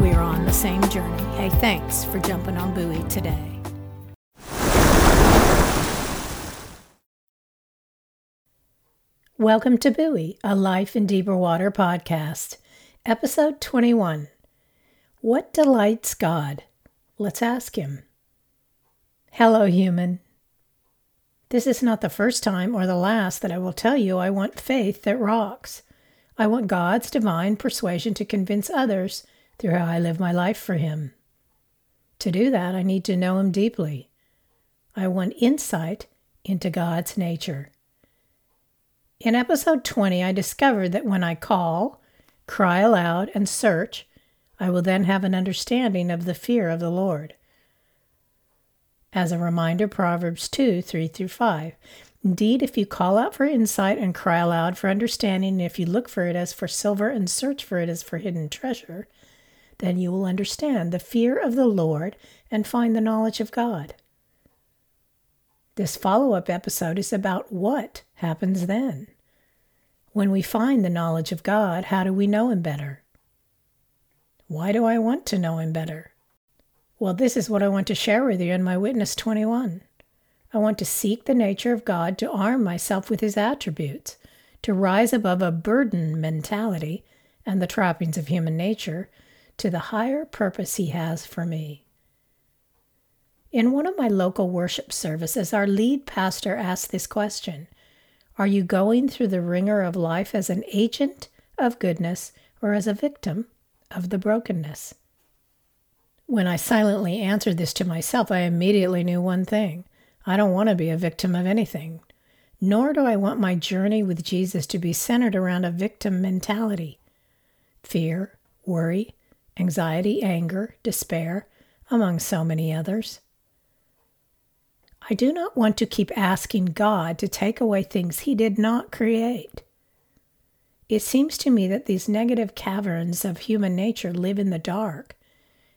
we are on the same journey. Hey, thanks for jumping on Buoy today. Welcome to Buoy, a Life in Deeper Water podcast, episode 21. What delights God? Let's ask Him. Hello, human. This is not the first time or the last that I will tell you I want faith that rocks. I want God's divine persuasion to convince others through how I live my life for Him. To do that, I need to know Him deeply. I want insight into God's nature. In episode 20, I discovered that when I call, cry aloud, and search, I will then have an understanding of the fear of the Lord. As a reminder, Proverbs 2 3 through 5. Indeed, if you call out for insight and cry aloud for understanding, and if you look for it as for silver and search for it as for hidden treasure, then you will understand the fear of the Lord and find the knowledge of God. This follow up episode is about what happens then. When we find the knowledge of God, how do we know Him better? Why do I want to know Him better? Well, this is what I want to share with you in my Witness 21. I want to seek the nature of God to arm myself with His attributes, to rise above a burden mentality and the trappings of human nature, to the higher purpose He has for me. In one of my local worship services, our lead pastor asked this question Are you going through the wringer of life as an agent of goodness or as a victim of the brokenness? When I silently answered this to myself, I immediately knew one thing I don't want to be a victim of anything, nor do I want my journey with Jesus to be centered around a victim mentality. Fear, worry, anxiety, anger, despair, among so many others. I do not want to keep asking God to take away things He did not create. It seems to me that these negative caverns of human nature live in the dark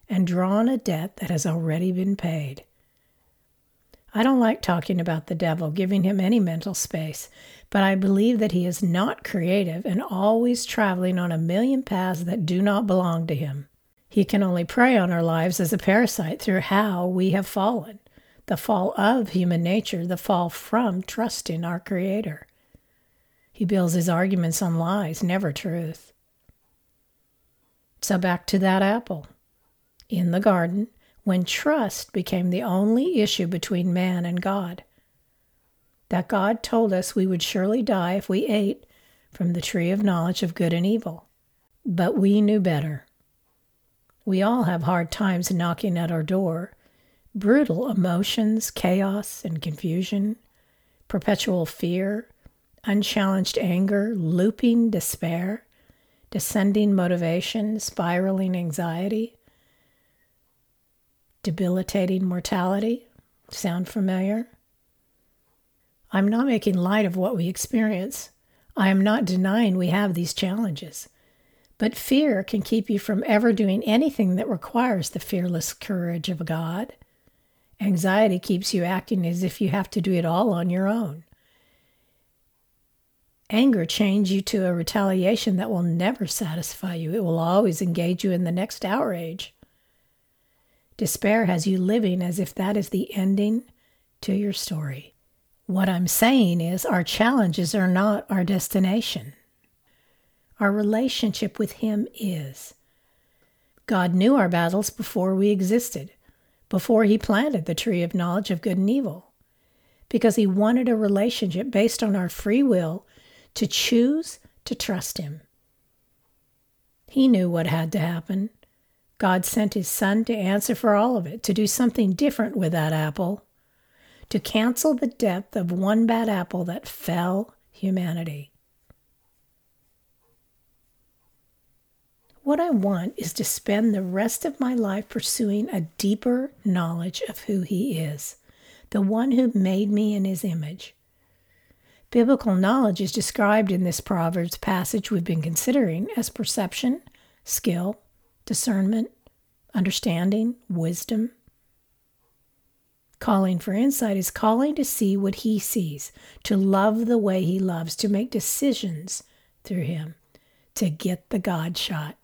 and draw on a debt that has already been paid. I don't like talking about the devil, giving him any mental space, but I believe that he is not creative and always traveling on a million paths that do not belong to him. He can only prey on our lives as a parasite through how we have fallen the fall of human nature, the fall from trusting our Creator. He builds his arguments on lies, never truth. So back to that apple. In the garden, when trust became the only issue between man and God, that God told us we would surely die if we ate from the tree of knowledge of good and evil. But we knew better. We all have hard times knocking at our door. Brutal emotions, chaos, and confusion, perpetual fear, unchallenged anger, looping despair, descending motivation, spiraling anxiety, debilitating mortality. Sound familiar? I'm not making light of what we experience. I am not denying we have these challenges. But fear can keep you from ever doing anything that requires the fearless courage of God. Anxiety keeps you acting as if you have to do it all on your own. Anger chains you to a retaliation that will never satisfy you. It will always engage you in the next outrage. Despair has you living as if that is the ending to your story. What I'm saying is, our challenges are not our destination our relationship with Him is. God knew our battles before we existed, before he planted the tree of knowledge of good and evil, because he wanted a relationship based on our free will to choose to trust him. He knew what had to happen. God sent his son to answer for all of it, to do something different with that apple, to cancel the depth of one bad apple that fell humanity. What I want is to spend the rest of my life pursuing a deeper knowledge of who He is, the one who made me in His image. Biblical knowledge is described in this Proverbs passage we've been considering as perception, skill, discernment, understanding, wisdom. Calling for insight is calling to see what he sees, to love the way he loves, to make decisions through him, to get the God shot.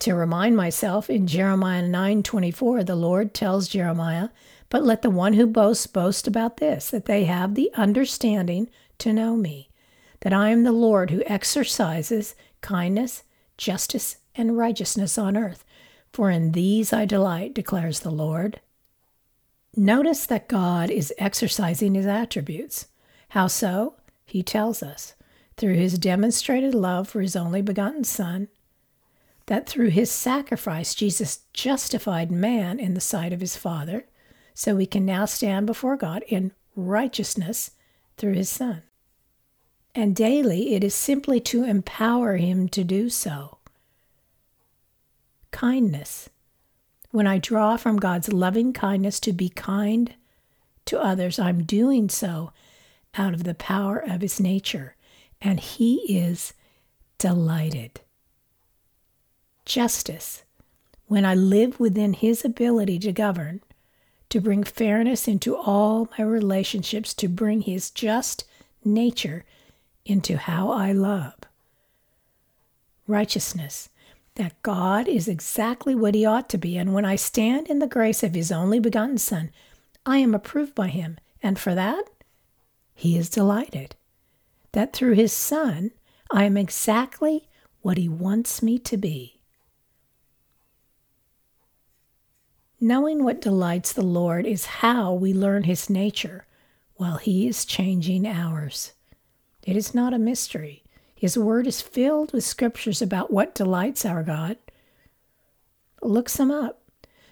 To remind myself in Jeremiah 9:24 the Lord tells Jeremiah, "But let the one who boasts boast about this, that they have the understanding to know me, that I am the Lord who exercises kindness, justice, and righteousness on earth, for in these I delight," declares the Lord. Notice that God is exercising his attributes. How so? He tells us through his demonstrated love for his only begotten Son, that through his sacrifice, Jesus justified man in the sight of his Father, so we can now stand before God in righteousness through his Son. And daily it is simply to empower him to do so. Kindness when I draw from God's loving kindness to be kind to others, I'm doing so out of the power of His nature, and He is delighted. Justice. When I live within His ability to govern, to bring fairness into all my relationships, to bring His just nature into how I love. Righteousness that God is exactly what he ought to be, and when I stand in the grace of his only begotten Son, I am approved by him, and for that he is delighted. That through his Son, I am exactly what he wants me to be. Knowing what delights the Lord is how we learn his nature while he is changing ours. It is not a mystery. His word is filled with scriptures about what delights our God. Look some up.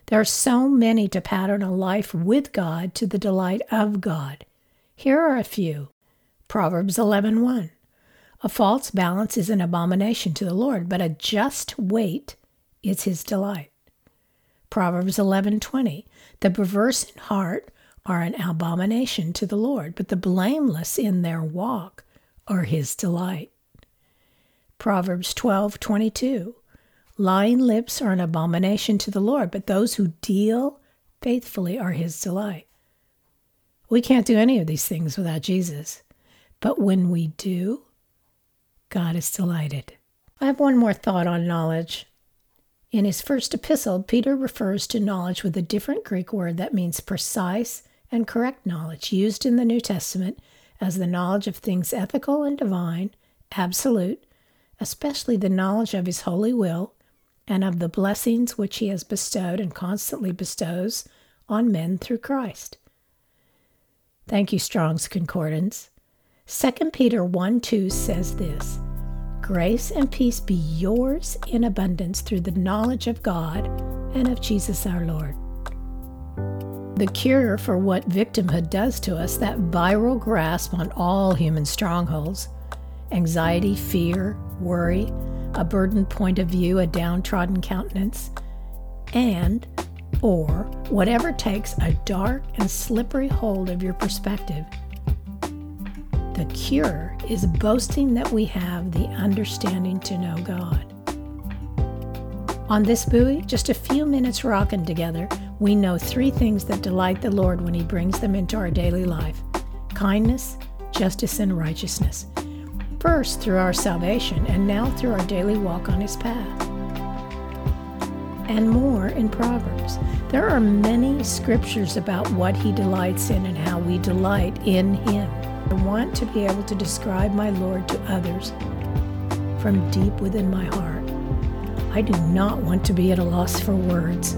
There are so many to pattern a life with God to the delight of God. Here are a few. Proverbs 11:1. A false balance is an abomination to the Lord, but a just weight is his delight. Proverbs 11:20. The perverse in heart are an abomination to the Lord, but the blameless in their walk are his delight. Proverbs 12:22. Lying lips are an abomination to the Lord, but those who deal faithfully are his delight. We can't do any of these things without Jesus. But when we do, God is delighted. I have one more thought on knowledge. In his first epistle, Peter refers to knowledge with a different Greek word that means precise and correct knowledge, used in the New Testament as the knowledge of things ethical and divine, absolute, especially the knowledge of His holy will and of the blessings which He has bestowed and constantly bestows on men through Christ. Thank you, Strong's Concordance. 2 Peter 1 2 says this Grace and peace be yours in abundance through the knowledge of God and of Jesus our Lord. The cure for what victimhood does to us, that viral grasp on all human strongholds, anxiety, fear, worry, a burdened point of view, a downtrodden countenance, and or whatever takes a dark and slippery hold of your perspective. The cure is boasting that we have the understanding to know God. On this buoy, just a few minutes rocking together, we know three things that delight the Lord when He brings them into our daily life kindness, justice, and righteousness first through our salvation and now through our daily walk on His path. And more in Proverbs. There are many scriptures about what He delights in and how we delight in Him. I want to be able to describe my Lord to others from deep within my heart. I do not want to be at a loss for words.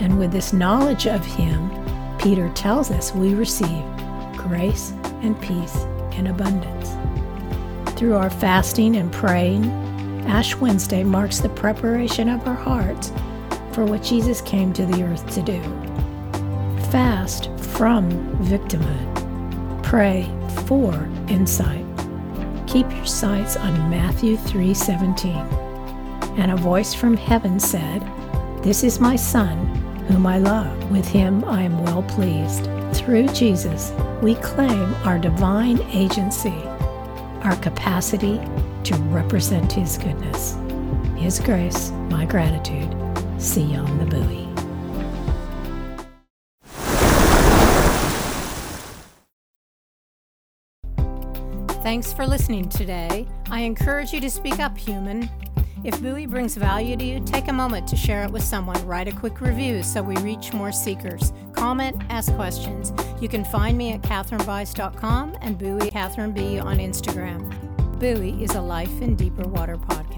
And with this knowledge of Him, Peter tells us we receive grace and peace in abundance. Through our fasting and praying, Ash Wednesday marks the preparation of our hearts for what Jesus came to the earth to do. Fast from victimhood. Pray for insight. Keep your sights on Matthew 3:17. And a voice from heaven said, "This is my son, whom I love. With him I am well pleased." Through Jesus, we claim our divine agency, our capacity to represent his goodness. His grace, my gratitude. See you on the buoy. Thanks for listening today. I encourage you to speak up, human. If Buoy brings value to you, take a moment to share it with someone. Write a quick review so we reach more seekers. Comment, ask questions. You can find me at kathrynbise.com and Buoy Kathryn B on Instagram. Buoy is a Life in Deeper Water podcast.